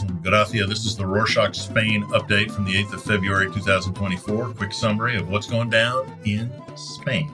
From Gracia. This is the Rorshok Spain update from the 8th of February 2024. Quick summary of what's going down in Spain.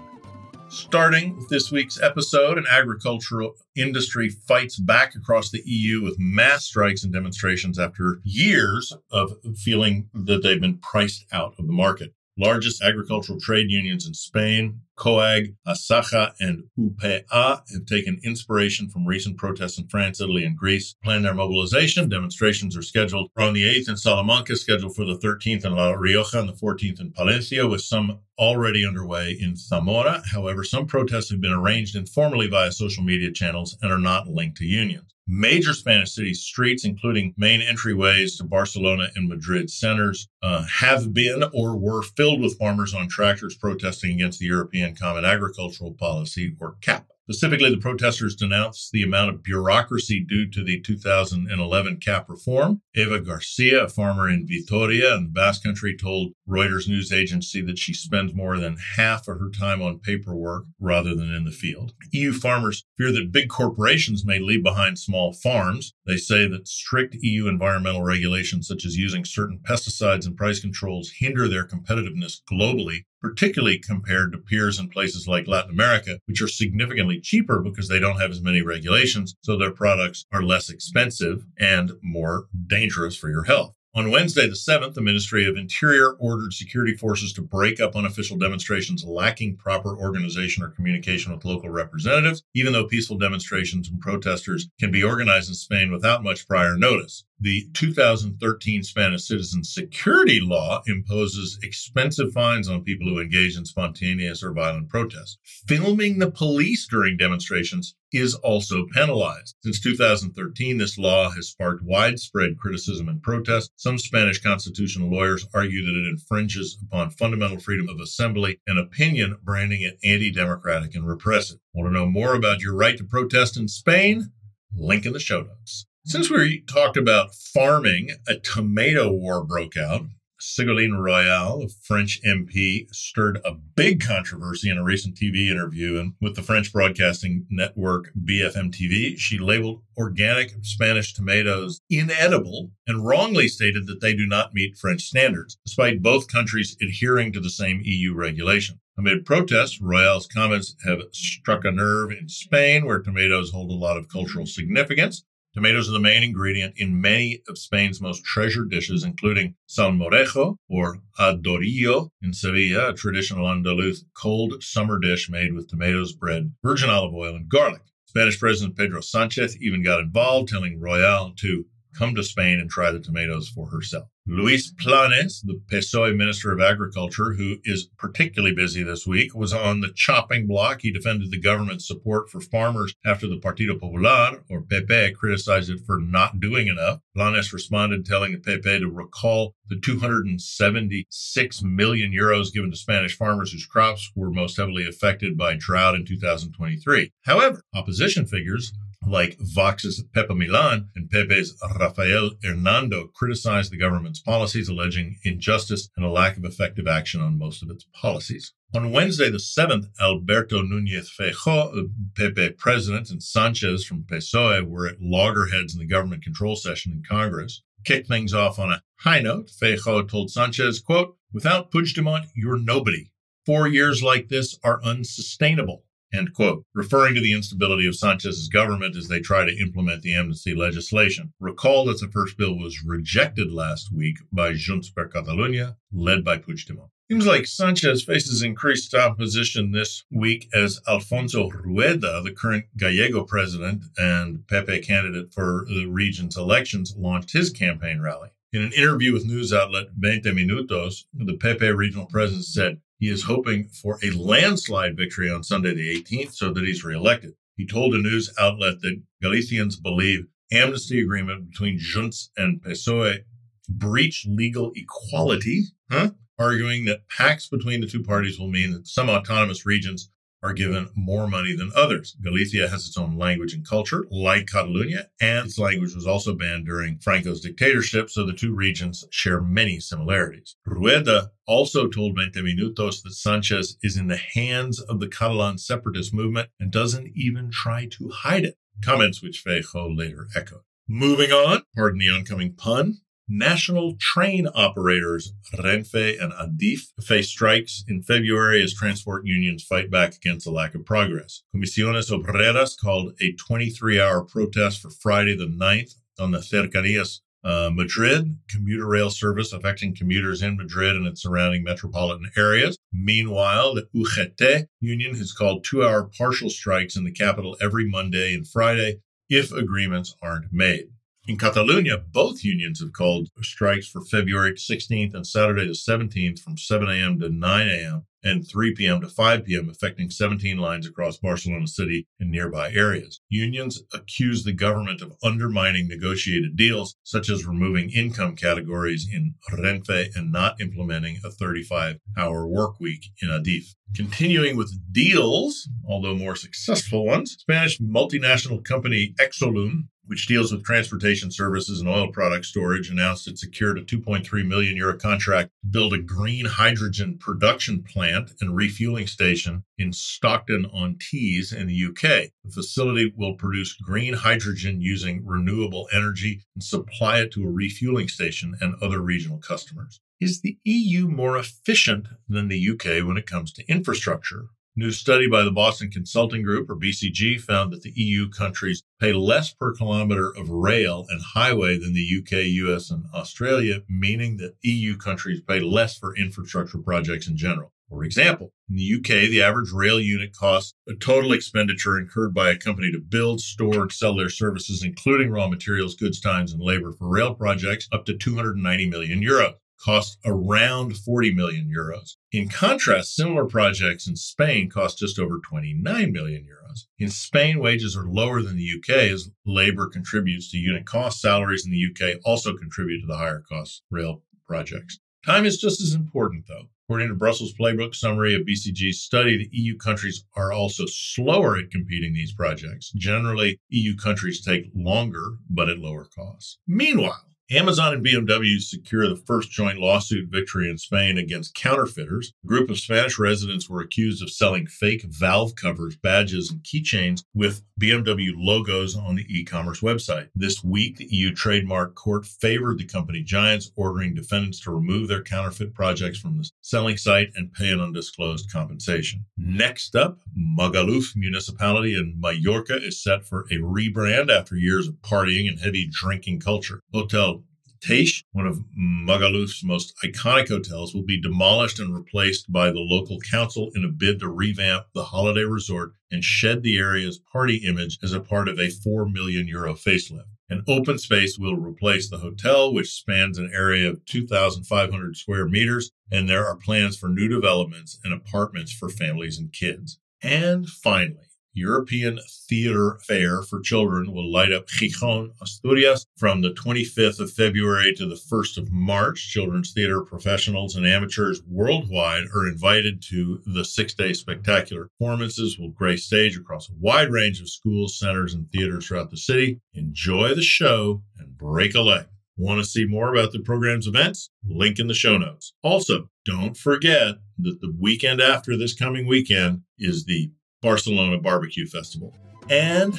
Starting with this week's episode, an agricultural industry fights back across the EU with mass strikes and demonstrations after years of feeling that they've been priced out of the market largest agricultural trade unions in Spain, COAG, ASAJA, and UPA have taken inspiration from recent protests in France, Italy, and Greece. Plan their mobilization. Demonstrations are scheduled on the 8th in Salamanca, scheduled for the 13th in La Rioja and the 14th in Palencia, with some already underway in Zamora. However, some protests have been arranged informally via social media channels and are not linked to unions. Major Spanish city streets, including main entryways to Barcelona and Madrid centers, uh, have been or were filled with farmers on tractors protesting against the European Common Agricultural Policy, or CAP. Specifically, the protesters denounced the amount of bureaucracy due to the 2011 cap reform. Eva Garcia, a farmer in Vitoria in the Basque Country, told Reuters news agency that she spends more than half of her time on paperwork rather than in the field. EU farmers fear that big corporations may leave behind small farms. They say that strict EU environmental regulations, such as using certain pesticides and price controls, hinder their competitiveness globally particularly compared to peers in places like Latin America, which are significantly cheaper because they don't have as many regulations, so their products are less expensive and more dangerous for your health. On Wednesday, the 7th, the Ministry of Interior ordered security forces to break up unofficial demonstrations lacking proper organization or communication with local representatives, even though peaceful demonstrations and protesters can be organized in Spain without much prior notice. The 2013 Spanish citizen security law imposes expensive fines on people who engage in spontaneous or violent protests. Filming the police during demonstrations is also penalized. Since 2013, this law has sparked widespread criticism and protest. Some Spanish constitutional lawyers argue that it infringes upon fundamental freedom of assembly and opinion, branding it anti democratic and repressive. Want to know more about your right to protest in Spain? Link in the show notes. Since we talked about farming, a tomato war broke out. Ségolène Royal, a French MP, stirred a big controversy in a recent TV interview and with the French broadcasting network BFM TV. She labeled organic Spanish tomatoes inedible and wrongly stated that they do not meet French standards, despite both countries adhering to the same EU regulation. Amid protests, Royal's comments have struck a nerve in Spain, where tomatoes hold a lot of cultural significance. Tomatoes are the main ingredient in many of Spain's most treasured dishes, including salmorejo or adorillo in Sevilla, a traditional Andalus cold summer dish made with tomatoes, bread, virgin olive oil, and garlic. Spanish President Pedro Sanchez even got involved, telling Royal to come to Spain and try the tomatoes for herself. Luis Planes, the PSOE Minister of Agriculture, who is particularly busy this week, was on the chopping block. He defended the government's support for farmers after the Partido Popular, or PP, criticized it for not doing enough. Planes responded telling the PP to recall the 276 million euros given to Spanish farmers whose crops were most heavily affected by drought in 2023. However, opposition figures like Vox's Pepa Millán and PP's Rafael Hernando criticized the government's policies, alleging injustice and a lack of effective action on most of its policies. On Wednesday, the 7th, Alberto Núñez Feijóo, the Pepe president, and Sanchez from PSOE were at loggerheads in the government control session in Congress. Kicked things off on a high note, Feijóo told Sanchez, quote, without Puigdemont, you're nobody. Four years like this are unsustainable end quote, referring to the instability of Sanchez's government as they try to implement the amnesty legislation. Recall that the first bill was rejected last week by Junts per Catalunya, led by Puigdemont. Seems like Sanchez faces increased opposition this week as Alfonso Rueda, the current Gallego president and PP candidate for the region's elections, launched his campaign rally. In an interview with news outlet Veinte Minutos, the PP regional president said, he is hoping for a landslide victory on Sunday, the 18th, so that he's reelected. He told a news outlet that Galicians believe amnesty agreement between Junts and PSOE breach legal equality, huh? arguing that pacts between the two parties will mean that some autonomous regions are given more money than others. Galicia has its own language and culture, like Catalonia, and its language was also banned during Franco's dictatorship, so the two regions share many similarities. Rueda also told Veinte Minutos that Sanchez is in the hands of the Catalan separatist movement and doesn't even try to hide it, comments which Feijóo later echoed. Moving on, pardon the oncoming pun. National train operators Renfe and Adif face strikes in February as transport unions fight back against the lack of progress. Comisiones Obreras called a 23 hour protest for Friday the 9th on the Cercanías uh, Madrid, commuter rail service affecting commuters in Madrid and its surrounding metropolitan areas. Meanwhile, the UGT union has called two hour partial strikes in the capital every Monday and Friday if agreements aren't made. In Catalonia, both unions have called strikes for February 16th and Saturday the 17th from 7 a.m. to 9 a.m. and 3 p.m. to 5 p.m., affecting 17 lines across Barcelona City and nearby areas. Unions accuse the government of undermining negotiated deals, such as removing income categories in Renfe and not implementing a 35 hour work week in Adif. Continuing with deals, although more successful ones, Spanish multinational company Exolum which deals with transportation services and oil product storage, announced it secured a 2.3 million euro contract to build a green hydrogen production plant and refueling station in Stockton on Tees in the UK. The facility will produce green hydrogen using renewable energy and supply it to a refueling station and other regional customers. Is the EU more efficient than the UK when it comes to infrastructure? New study by the Boston Consulting Group, or BCG, found that the EU countries pay less per kilometer of rail and highway than the UK, US, and Australia, meaning that EU countries pay less for infrastructure projects in general. For example, in the UK, the average rail unit costs a total expenditure incurred by a company to build, store, and sell their services, including raw materials, goods, times, and labor for rail projects, up to 290 million euros cost around 40 million euros. In contrast, similar projects in Spain cost just over 29 million euros. In Spain, wages are lower than the UK as labor contributes to unit cost. Salaries in the UK also contribute to the higher cost rail projects. Time is just as important, though. According to Brussels Playbook summary of BCG's study, the EU countries are also slower at completing these projects. Generally, EU countries take longer, but at lower costs. Meanwhile, Amazon and BMW secure the first joint lawsuit victory in Spain against counterfeiters. A group of Spanish residents were accused of selling fake valve covers, badges, and keychains with BMW logos on the e commerce website. This week, the EU trademark court favored the company giants, ordering defendants to remove their counterfeit projects from the selling site and pay an undisclosed compensation. Next up, Magaluf municipality in Mallorca is set for a rebrand after years of partying and heavy drinking culture. Hotel Teix, one of Magaluf's most iconic hotels, will be demolished and replaced by the local council in a bid to revamp the holiday resort and shed the area's party image as a part of a 4 million euro facelift. An open space will replace the hotel, which spans an area of 2,500 square meters, and there are plans for new developments and apartments for families and kids. And finally, European Theater Fair for Children will light up Gijón, Asturias from the 25th of February to the 1st of March. Children's theater professionals and amateurs worldwide are invited to the six day spectacular. Performances will grace stage across a wide range of schools, centers, and theaters throughout the city. Enjoy the show and break a leg. Want to see more about the program's events? Link in the show notes. Also, don't forget that the weekend after this coming weekend is the Barcelona Barbecue Festival. And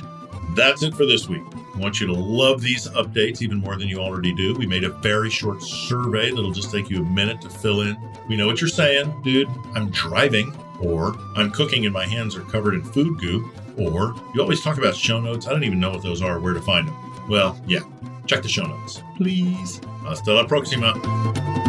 that's it for this week. I want you to love these updates even more than you already do. We made a very short survey that'll just take you a minute to fill in. We know what you're saying, dude. I'm driving, or I'm cooking and my hands are covered in food goo, or you always talk about show notes. I don't even know what those are, where to find them. Well, yeah, check the show notes, please. Hasta la próxima.